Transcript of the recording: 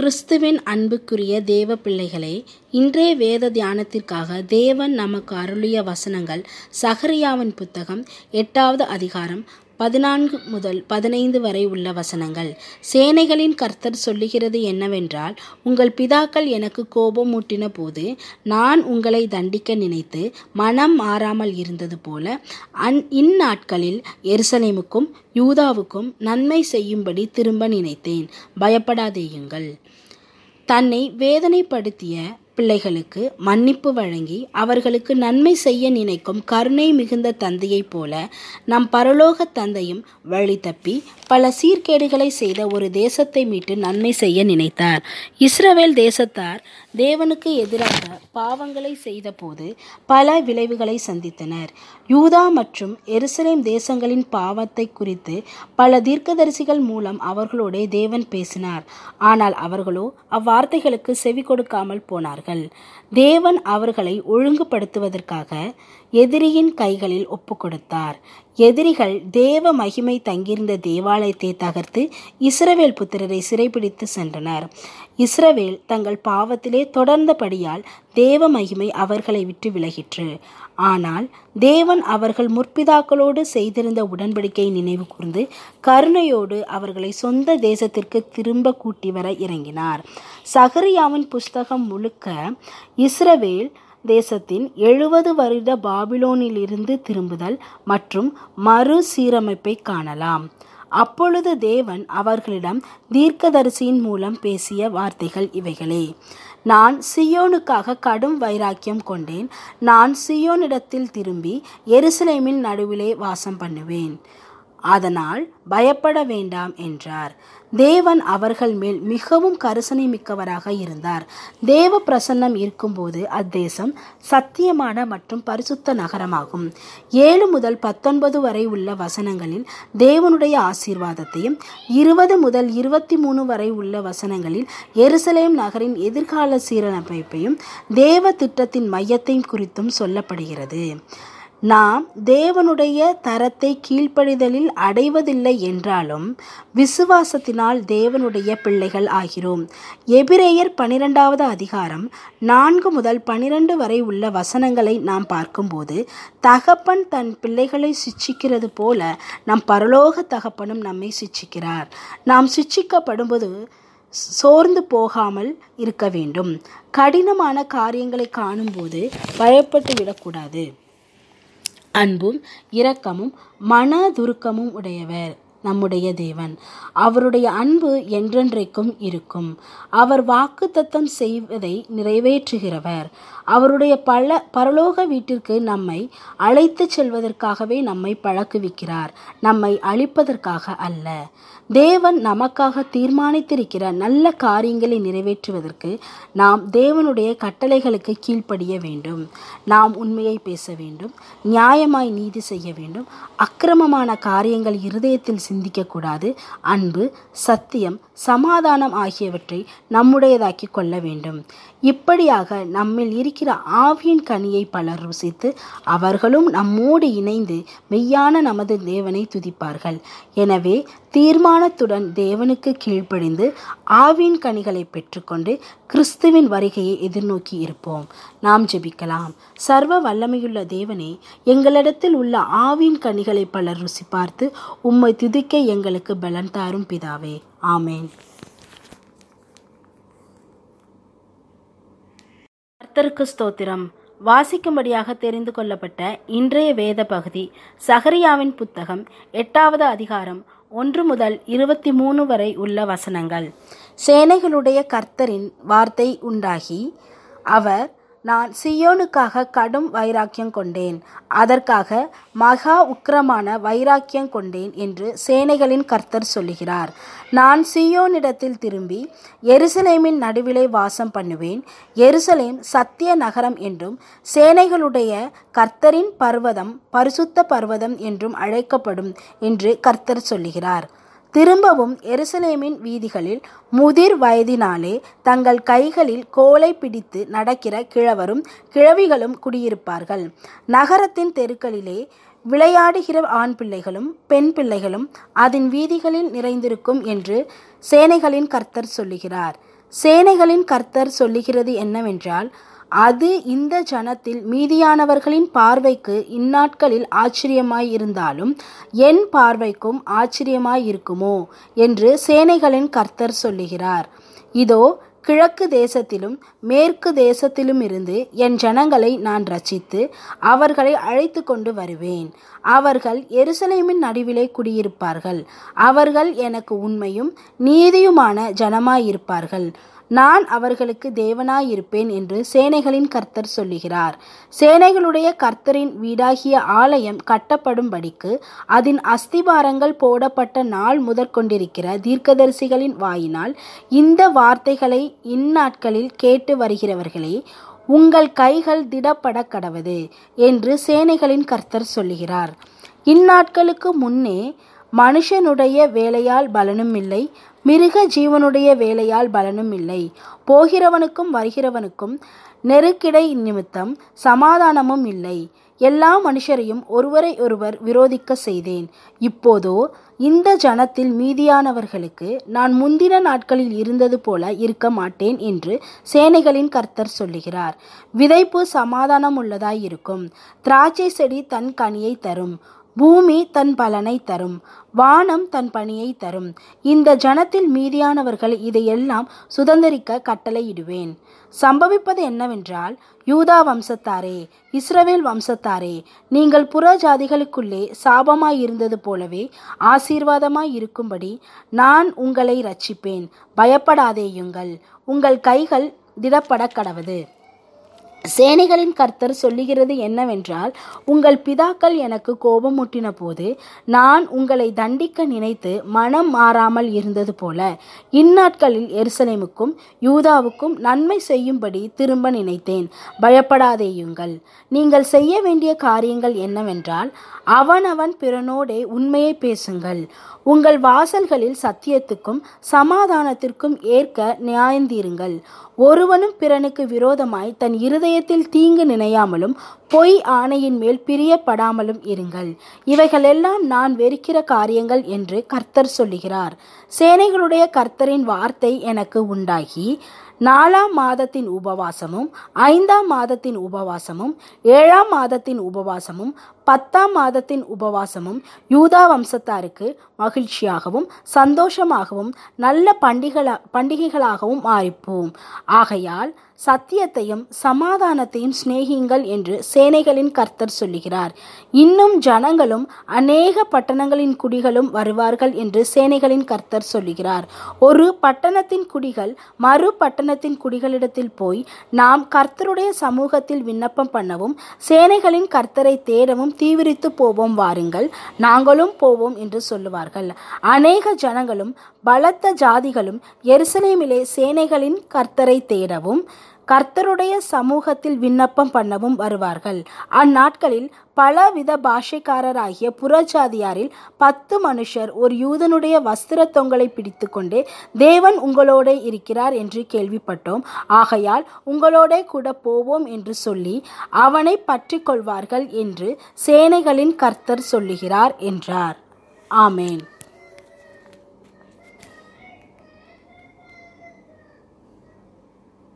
கிறிஸ்துவின் அன்புக்குரிய தேவ பிள்ளைகளே இன்றைய வேத தியானத்திற்காக தேவன் நமக்கு அருளிய வசனங்கள் சகரியாவின் புத்தகம் எட்டாவது அதிகாரம் பதினான்கு முதல் பதினைந்து வரை உள்ள வசனங்கள். சேனைகளின் கர்த்தர் சொல்லுகிறது என்னவென்றால் உங்கள் பிதாக்கள் எனக்கு கோபம் மூட்டின போது நான் உங்களை தண்டிக்க நினைத்து மனம் மாறாமல் இருந்தது போல அந் இந்நாட்களில் எருசலேமுக்கும் யூதாவுக்கும் நன்மை செய்யும்படி திரும்ப நினைத்தேன். பயப்படாதேயுங்கள். தன்னை வேதனைப்படுத்திய பிள்ளைகளுக்கு மன்னிப்பு வழங்கி அவர்களுக்கு நன்மை செய்ய நினைக்கும் கருணை மிகுந்த தந்தையைப் போல நம் பரலோக தந்தையும் வழி தப்பி பல சீர்கேடுகளை செய்த ஒரு தேசத்தை மீட்டு நன்மை செய்ய நினைத்தார். இஸ்ரவேல் தேசத்தார் தேவனுக்கு எதிராக பாவங்களை செய்தபோது பல விளைவுகளை சந்தித்தனர். யூதா மற்றும் எருசலேம் தேசங்களின் பாவத்தை குறித்து பல தீர்க்கதரிசிகள் மூலம் அவர்களோட தேவன் பேசினார். ஆனால் அவர்களோ அவ்வார்த்தைகளுக்கு செவி கொடுக்காமல் போனார்கள். தேவன் அவர்களை ஒழுங்குபடுத்துவதற்காக எதிரியின் கைகளில் ஒப்பு கொடுத்தார் எதிரிகள் தேவ மகிமை தங்கியிருந்த தேவாலயத்தை தகர்த்து இஸ்ரவேல் புத்திரரை சிறைபிடித்து சென்றனர். இஸ்ரவேல் தங்கள் பாவத்திலே தொடர்ந்தபடியால் தேவ மகிமை அவர்களை விட்டு விலகிற்று. ஆனால் தேவன் அவர்கள் முற்பிதாக்களோடு செய்திருந்த உடன்படிக்கை நினைவு கூர்ந்து கருணையோடு அவர்களை சொந்த தேசத்திற்கு திரும்ப கூட்டி வர இறங்கினார். சகரியாவின் புஸ்தகம் முழுக்க இஸ்ரவேல் தேசத்தின் எழுபது வருட பாபிலோனிலிருந்து திரும்புதல் மற்றும் மறுசீரமைப்பை காணலாம். அப்பொழுது தேவன் அவர்களிடம் தீர்க்கதரிசியின் மூலம் பேசிய வார்த்தைகள் இவைகளே. நான் சியோனுக்காக கடும் வைராக்கியம் கொண்டேன். நான் சியோனிடத்தில் திரும்பி எருசலேமின் நடுவிலே வாசம் பண்ணுவேன். அதனால் பயப்பட வேண்டாம் என்றார். தேவன் அவர்கள் மேல் மிகவும் கரிசனை மிக்கவராக இருந்தார். தேவ பிரசன்னம் இருக்கும்போது அத்தேசம் சத்தியமான மற்றும் பரிசுத்த நகரமாகும். ஏழு முதல் பத்தொன்பது வரை உள்ள வசனங்களில் தேவனுடைய ஆசீர்வாதத்தையும் இருபது முதல் இருபத்தி மூணு வரை உள்ள வசனங்களில் எருசலேம் நகரின் எதிர்கால சீரமைப்பையும் தேவ திட்டத்தின் மையத்தையும் குறித்தும் சொல்லப்படுகிறது. நாம் தேவனுடைய தரத்தை கீழ்ப்படிதலில் அடைவதில்லை என்றாலும் விசுவாசத்தினால் தேவனுடைய பிள்ளைகள் ஆகிறோம். எபிரேயர் பனிரெண்டாவது அதிகாரம் நான்கு முதல் பனிரெண்டு வரை உள்ள வசனங்களை நாம் பார்க்கும்போது தகப்பன் தன் பிள்ளைகளை சிச்சிக்கிறது போல நம் பரலோக தகப்பனும் நம்மை சிச்சிக்கிறார். நாம் சிச்சிக்கப்படும்போது சோர்ந்து போகாமல் இருக்க வேண்டும். கடினமான காரியங்களை காணும்போது பயப்பட்டு விடக்கூடாது. அன்பும் இரக்கமும் மனதுருக்கமும் உடையவர் நம்முடைய தேவன். அவருடைய அன்பு என்றென்றைக்கும் இருக்கும். அவர் வாக்கு தத்தம் செய்வதை நிறைவேற்றுகிறவர். அவருடைய பல பரலோக வீட்டிற்கு நம்மை அழைத்து செல்வதற்காகவே நம்மை பழக்குவிக்கிறார். நம்மை அழிப்பதற்காக அல்ல. தேவன் நமக்காக தீர்மானித்திருக்கிற நல்ல காரியங்களை நிறைவேற்றுவதற்கு நாம் தேவனுடைய கட்டளைகளுக்கு கீழ்ப்படிய வேண்டும். நாம் உண்மையை பேச வேண்டும். நியாயமாய் நீதி செய்ய வேண்டும். அக்கிரமமான காரியங்கள் இருதயத்தில் சிந்திக்கக்கூடாது. அன்பு சத்தியம் சமாதானம் ஆகியவற்றை நம்முடையதாக்கி கொள்ள வேண்டும். இப்படியாக நம்மில் இருக்கிற ஆவியின் கனியை பலர் ருசித்து அவர்களும் நம்மோடு இணைந்து மெய்யான நமது தேவனை துதிப்பார்கள். எனவே தீர்மானத்துடன் தேவனுக்கு கீழ்ப்படிந்து ஆவின் கனிகளை பெற்றுக்கொண்டு கிறிஸ்துவின் வருகையை எதிர்நோக்கி இருப்போம். நாம் ஜெபிக்கலாம். சர்வ வல்லமையுள்ள தேவனே எங்களிடத்தில் உள்ள ஆவின் கனிகளை பலர் ருசி பார்த்து உம்மை துதிக்க எங்களுக்கு பலன் தாரும் பிதாவே. ஆமேன். கர்த்தருக்கு ஸ்தோத்திரம். வாசிக்கும்படியாக தெரிந்து கொள்ளப்பட்ட இன்றைய வேத பகுதி சஹரியாவின் புத்தகம் எட்டாவது அதிகாரம் ஒன்று முதல் இருபத்தி மூணு வரை உள்ள வசனங்கள். சேனைகளுடைய கர்த்தரின் வார்த்தை உண்டாகி அவர் நான் சியோனுக்காக கடும் வைராக்கியம் கொண்டேன். அதற்காக மகா உக்கிரமான வைராக்கியம் கொண்டேன் என்று சேனைகளின் கர்த்தர் சொல்லுகிறார். நான் சியோனிடத்தில் திரும்பி எருசலேமின் நடுவிலே வாசம் பண்ணுவேன். எருசலேம் சத்திய நகரம் என்றும் சேனைகளுடைய கர்த்தரின் பர்வதம் பரிசுத்த பர்வதம் என்றும் அழைக்கப்படும் என்று கர்த்தர் சொல்லுகிறார். திரும்பவும் எருசலேமின் வீதிகளில் முதிர் வயதினாலே தங்கள் கைகளில் கோலை பிடித்து நடக்கிற கிழவரும் கிழவிகளும் குடியிருப்பார்கள். நகரத்தின் தெருக்களிலே விளையாடுகிற ஆண் பிள்ளைகளும் பெண் பிள்ளைகளும் அதன் வீதிகளில் நிறைந்திருக்கும் என்று சேனைகளின் கர்த்தர் சொல்லுகிறார். சேனைகளின் கர்த்தர் சொல்லுகிறது என்னவென்றால் அது இந்த ஜனத்தில் மீதியானவர்களின் பார்வைக்கு இந்நாட்களில் ஆச்சரியமாயிருந்தாலும் என் பார்வைக்கும் ஆச்சரியமாயிருக்குமோ என்று சேனைகளின் கர்த்தர் சொல்லுகிறார். இதோ கிழக்கு தேசத்திலும் மேற்கு தேசத்திலும் இருந்து என் ஜனங்களை நான் ரச்சித்து அவர்களை அழைத்து கொண்டு வருவேன். அவர்கள் எருசலேமின் நடுவிலே குடியிருப்பார்கள். அவர்கள் எனக்கு உண்மையும் நீதியுமான ஜனமாயிருப்பார்கள். நான் அவர்களுக்கு தேவனாயிருப்பேன் என்று சேனைகளின் கர்த்தர் சொல்லுகிறார். சேனைகளுடைய கர்த்தரின் வீடாகிய ஆலயம் கட்டப்படும்படிக்கு அதன் அஸ்திபாரங்கள் போடப்பட்ட நாள் முதற்கொண்டிருக்கிற தீர்க்கதரிசிகளின் வாயினால் இந்த வார்த்தைகளை இந்நாட்களில் கேட்டு வருகிறவர்களே உங்கள் கைகள் திடப்பட கடவது என்று சேனைகளின் கர்த்தர் சொல்லுகிறார். இந்நாட்களுக்கு முன்னே மனுஷனுடைய வேலையால் பலனும் இல்லை மிருக ஜீவனுடைய வேலையால் பலனும் இல்லை. போகிறவனுக்கும் வருகிறவனுக்கும் நெருக்கிடை நிமித்தம் சமாதானமும் இல்லை. எல்லா மனுஷரையும் ஒருவரை ஒருவர் விரோதிக்க செய்தேன். இப்போதோ இந்த ஜனத்தில் மீதியானவர்களுக்கு நான் முந்தின நாட்களில் இருந்தது போல இருக்க மாட்டேன் என்று சேனைகளின் கர்த்தர் சொல்லுகிறார். விதைப்பு சமாதானம் உள்ளதாய் இருக்கும் திராட்சை செடி தன் கனியை தரும். பூமி தன் பலனை தரும் வானம் தன் பணியை தரும். இந்த ஜனத்தில் மீதியானவர்கள் இதையெல்லாம் சுதந்திரிக்க கட்டளையிடுவேன். சம்பவிப்பது என்னவென்றால் யூதா வம்சத்தாரே இஸ்ரவேல் வம்சத்தாரே நீங்கள் புற ஜாதிகளுக்குள்ளே சாபமாய் இருந்தது போலவே ஆசீர்வாதமாய் இருக்கும்படி நான் உங்களை ரட்சிப்பேன் பயப்படாதேயுங்கள் உங்கள் கைகள் திடப்பட கடவது சேனைகளின் கர்த்தர் சொல்லுகிறது என்னவென்றால் உங்கள் பிதாக்கள் எனக்கு கோபமூட்டின போது நான் உங்களை தண்டிக்க நினைத்து மனம் மாறாமல் இருந்தது போல இந்நாட்களில் எருசலேமுக்கும் யூதாவுக்கும் நன்மை செய்யும்படி திரும்ப நினைத்தேன். பயப்படாதேயுங்கள். நீங்கள் செய்ய வேண்டிய காரியங்கள் என்னவென்றால் அவனவன் பிறனோடே உண்மையை பேசுங்கள். உங்கள் வாசல்களில் சத்தியத்துக்கும் சமாதானத்திற்கும் ஏற்க நியாயந்தீருங்கள். ஒருவனும் பிறனுக்கு விரோதமாய் தன் இருதய இருதயத்தில் தீங்கு நினையாமலும் பொய் ஆணையின் மேல் பிரியப்படாமலும் இருங்கள். இவைகளெல்லாம் நான் வெறுக்கிற காரியங்கள் என்று கர்த்தர் சொல்லுகிறார். சேனைகளுடைய கர்த்தரின் வார்த்தை எனக்கு உண்டாகி நாலாம் மாதத்தின் உபவாசமும் ஐந்தாம் மாதத்தின் உபவாசமும் ஏழாம் மாதத்தின் உபவாசமும் பத்தாம் மாதத்தின் உபவாசமும் யூதா வம்சத்தாருக்கு மகிழ்ச்சியாகவும் சந்தோஷமாகவும் நல்ல பண்டிகளா பண்டிகைகளாகவும் மாறிப்போம். ஆகையால் சத்தியத்தையும் சமாதானத்தையும் சிநேகிங்கள் என்று சேனைகளின் கர்த்தர் சொல்லுகிறார். இன்னும் ஜனங்களும் அநேக பட்டணங்களின் குடிகளும் வருவார்கள் என்று சேனைகளின் கர்த்தர் சொல்லுகிறார். ஒரு பட்டணத்தின் குடிகள் மறு பட்டணத்தின் குடிகளிடத்தில் போய் நாம் கர்த்தருடைய சமூகத்தில் விண்ணப்பம் பண்ணவும் சேனைகளின் கர்த்தரை தேடவும் தீவிரித்து போவோம் வாருங்கள் நாங்களும் போவோம் என்று சொல்லுவார்கள். அநேக ஜனங்களும் பலத்த ஜாதிகளும் எருசலேமிலே சேனைகளின் கர்த்தரை தேடவும் கர்த்தருடைய சமூகத்தில் விண்ணப்பம் பண்ணவும் வருவார்கள். அந்நாட்களில் பலவித பாஷைக்காரராகிய புறஜாதியாரில் பத்து மனுஷர் ஒரு யூதனுடைய வஸ்திர தொங்கலை பிடித்து கொண்டு தேவன் உங்களோட இருக்கிறார் என்று கேள்விப்பட்டோம். ஆகையால் உங்களோட கூட போவோம் என்று சொல்லி அவனை பற்றி கொள்வார்கள் என்று சேனைகளின் கர்த்தர் சொல்லுகிறார் என்றார். ஆமேன்.